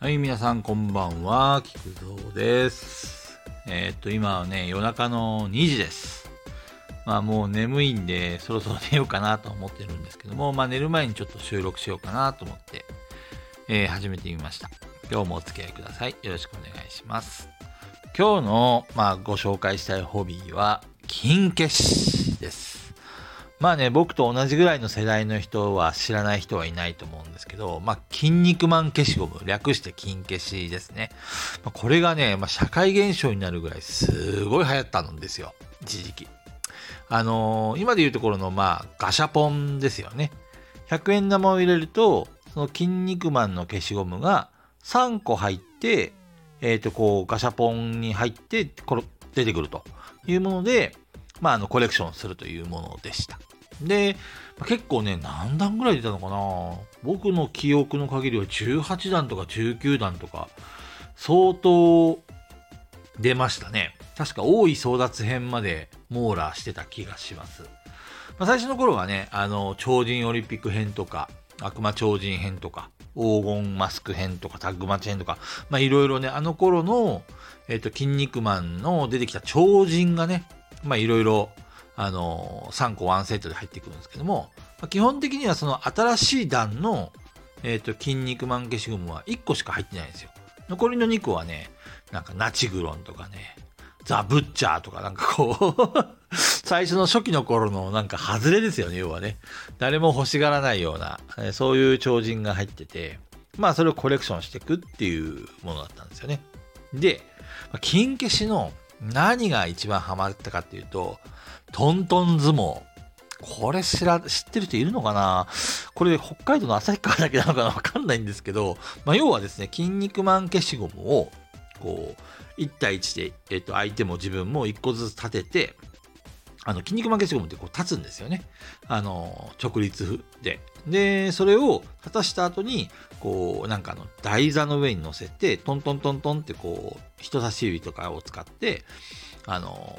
はい、皆さんこんばんは、菊蔵です。えーっと、今はね、夜中の2時です。まあもう眠いんで、そろそろ寝ようかなと思ってるんですけども、まあ寝る前にちょっと収録しようかなと思って、えー始めてみました。今日もお付き合いください。よろしくお願いします。今日の、まあ、ご紹介したいホビーは、金消し。まあね、僕と同じぐらいの世代の人は知らない人はいないと思うんですけど、まあ、筋肉マン消しゴム、略して金消しですね。まあ、これがね、まあ、社会現象になるぐらいすごい流行ったんですよ、一時期。あのー今でいうところの、まあ、ガシャポンですよね。100円玉を入れると、その筋肉マンの消しゴムが3個入って、えっ、と、こう、ガシャポンに入って、これ、出てくるというもので、まあ、あの、コレクションするというものでした。で、結構ね、何段ぐらい出たのかな僕の記憶の限りは18段とか19段とか、相当出ましたね。確か大井争奪編まで網羅してた気がします。まあ、最初の頃はね、あの、超人オリンピック編とか、悪魔超人編とか、黄金マスク編とか、タッグマッチ編とか、まあいろいろね、あの頃の、えっ、と、筋肉マンの出てきた超人がね、まあいろいろ、あの3個ワンセットで入ってくるんですけども、ま基本的にはその新しい段の、えっ、と、筋肉マン消しゴムは1個しか入ってないんですよ。残りの2個はね、なんかナチグロンとかね、ザ・ブッチャーとかなんかこう、最初の初期の頃のなんか外れですよね、要はね。誰も欲しがらないような、そういう超人が入ってて、まあそれをコレクションしていくっていうものだったんですよね。で、金消しの何が一番ハマったかっていうと、トントン相撲。これ知ら、知ってる人いるのかな？これ北海道の旭川だけなのかな？わかんないんですけど、まあ要はですね、筋肉マン消しゴムを、こう、1対1で、えっと、相手も自分も1個ずつ立てて、あの、筋肉マン消しゴムってこう立つんですよね。あの、直立で。で、それを立たした後に、こう、なんかあの、台座の上に乗せて、トントントントンってこう、人差し指とかを使って、あの、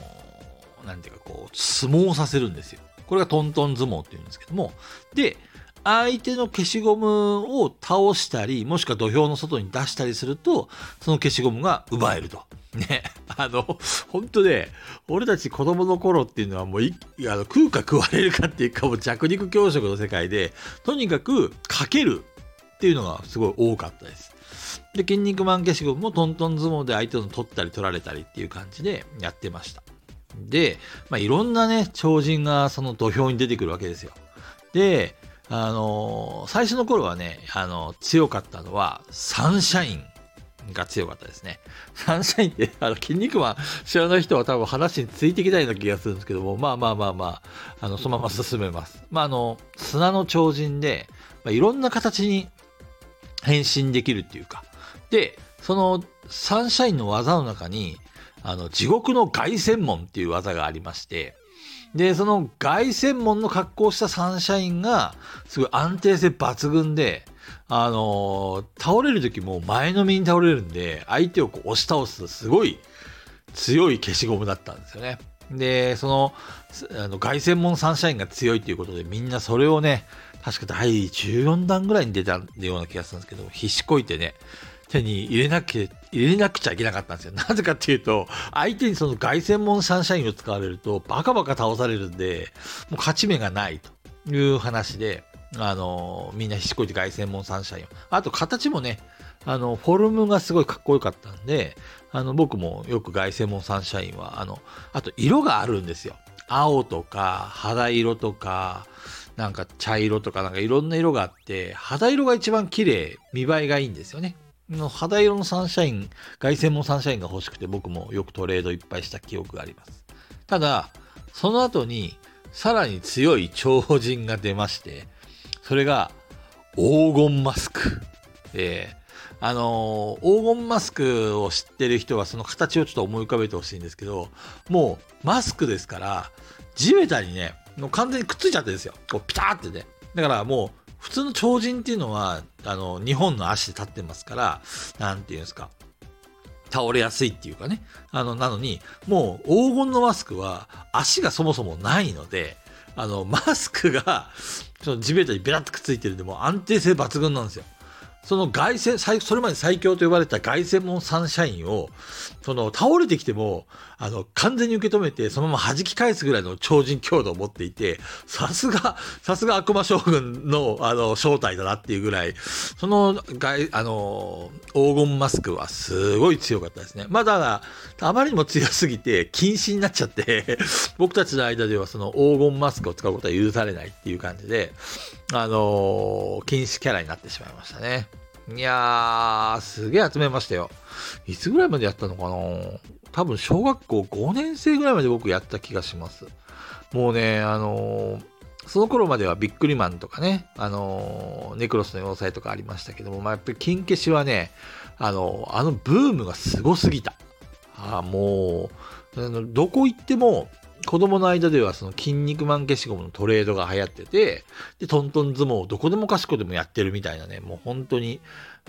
なんていうかこう、相撲させるんですよ。これがトントン相撲っていうんですけども。で、相手の消しゴムを倒したり、もしくは土俵の外に出したりすると、その消しゴムが奪えると。ね。あの、本当ね、俺たち子供の頃っていうのはもうい、あの食うか食われるかっていうかもう弱肉強食の世界で、とにかくかけるっていうのがすごい多かったです。で、筋肉マン消しゴムもトントン相撲で相手の取ったり取られたりっていう感じでやってました。で、まあ、いろんなね、超人がその土俵に出てくるわけですよ。で、あのー最初の頃はね、あの強かったのは、サンシャインが強かったですね。サンシャインって、あの、筋肉マン知らない人は多分話についてきたいような気がするんですけども、まあまあまあまあ、あの、そのまま進めます。まあ、あの、砂の超人で、まあ、いろんな形に変身できるっていうか。で、そのサンシャインの技の中に、あの、地獄の凱旋門っていう技がありまして、で、その凱旋門の格好をしたサンシャインが、すごい安定性抜群で、あのー倒れる時も前のめに倒れるんで、相手をこう押し倒すとすごい強い消しゴムだったんですよね。で、その、あの凱旋門サンシャインが強いということで、みんなそれをね、確か第14弾ぐらいに出たような気がするんですけど、必死こいてね、手に入れなきゃ、入れなくちゃいけなかったんですよ。なぜかっていうと、相手にその凱旋門サンシャインを使われると、バカバカ倒されるんで、もう勝ち目がないという話で、あの、みんな必死こいて凱旋門サンシャインを。あと形もね、あの、フォルムがすごいかっこよかったんで、あの、僕もよく凱旋門サンシャインは、あの、あと色があるんですよ。青とか、肌色とか、なんか茶色とかなんかいろんな色があって、肌色が一番綺麗、見栄えがいいんですよね。の肌色のサンシャイン、凱旋門サンシャインが欲しくて僕もよくトレードいっぱいした記憶があります。ただ、その後にさらに強い超人が出まして、それが黄金マスク。えーあのー黄金マスクを知ってる人はその形をちょっと思い浮かべてほしいんですけど、もうマスクですから、地べたにね、もう完全にくっついちゃってるんですよ。こうピターってね。だからもう、普通の超人っていうのは、あの、日本の足で立ってますから、なんていうんですか。倒れやすいっていうかね。あの、なのに、もう黄金のマスクは足がそもそもないので、あの、マスクが、その地べたにベラッとくっついてるで、も安定性抜群なんですよ。その凱旋、それまで最強と呼ばれた凱旋門サンシャインを、その倒れてきても、あの、完全に受け止めて、そのまま弾き返すぐらいの超人強度を持っていて、さすが、さすが悪魔将軍の、あの、正体だなっていうぐらい、その、あの、黄金マスクはすごい強かったですね。まあ、だ、あまりにも強すぎて、禁止になっちゃって僕たちの間ではその黄金マスクを使うことは許されないっていう感じで、あの禁止キャラになってしまいましたね。いやー、すげえ集めましたよ。いつぐらいまでやったのかな多分小学校5年生ぐらいまで僕やった気がします。もうね、あのー、その頃まではビックリマンとかね、あのー、ネクロスの要塞とかありましたけども、まあ、やっぱり金消しはね、あのー、あのブームがすごすぎた。あもう、どこ行っても、子供の間ではその筋肉マン消しゴムのトレードが流行ってて、で、トントン相撲をどこでもかしこでもやってるみたいなね、もう本当に、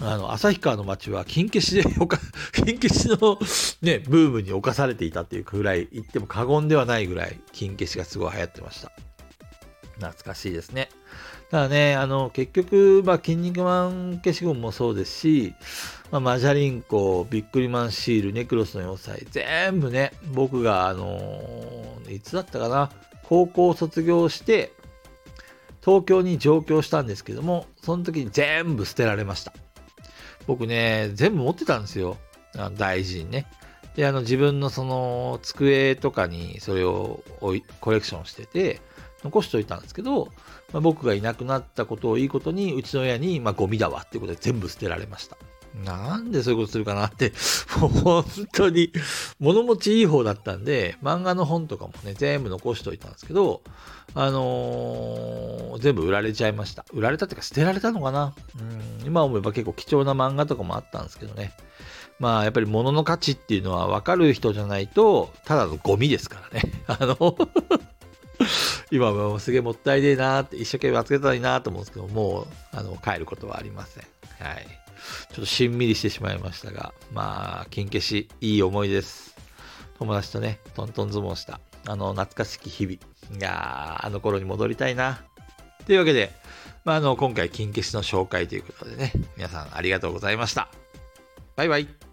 あの、旭川の街は金消しで、金消しのね、ブームに侵されていたっていうくらい、言っても過言ではないぐらい、金消しがすごい流行ってました。懐かしいですね。ただね、あの、結局、まあ、筋肉マン消しゴムもそうですし、まあ、マジャリンコ、ビックリマンシール、ネクロスの要塞、全部ね、僕が、あのー、いつだったかな、高校を卒業して、東京に上京したんですけども、その時に全部捨てられました。僕ね、全部持ってたんですよ。大事にね。で、あの、自分のその、机とかにそれをコレクションしてて、残しといたんですけど、まあ、僕がいなくなったことをいいことに、うちの親に、まあ、ゴミだわっていうことで全部捨てられました。なんでそういうことするかなって、もう本当に物持ちいい方だったんで、漫画の本とかもね、全部残しといたんですけど、あのー、全部売られちゃいました。売られたっていうか捨てられたのかなうん、今思えば結構貴重な漫画とかもあったんですけどね。まあ、やっぱり物の価値っていうのは分かる人じゃないと、ただのゴミですからね。あの今もすげえもったいねえなーって、一生懸命集めたらいいなと思うんですけど、もう、あの、帰ることはありません。はい。ちょっとしんみりしてしまいましたが、まあ、金消し、いい思いです。友達とね、トントン相撲した、あの、懐かしき日々。いやー、あの頃に戻りたいな。というわけで、まあ、あの、今回、金消しの紹介ということでね、皆さんありがとうございました。バイバイ。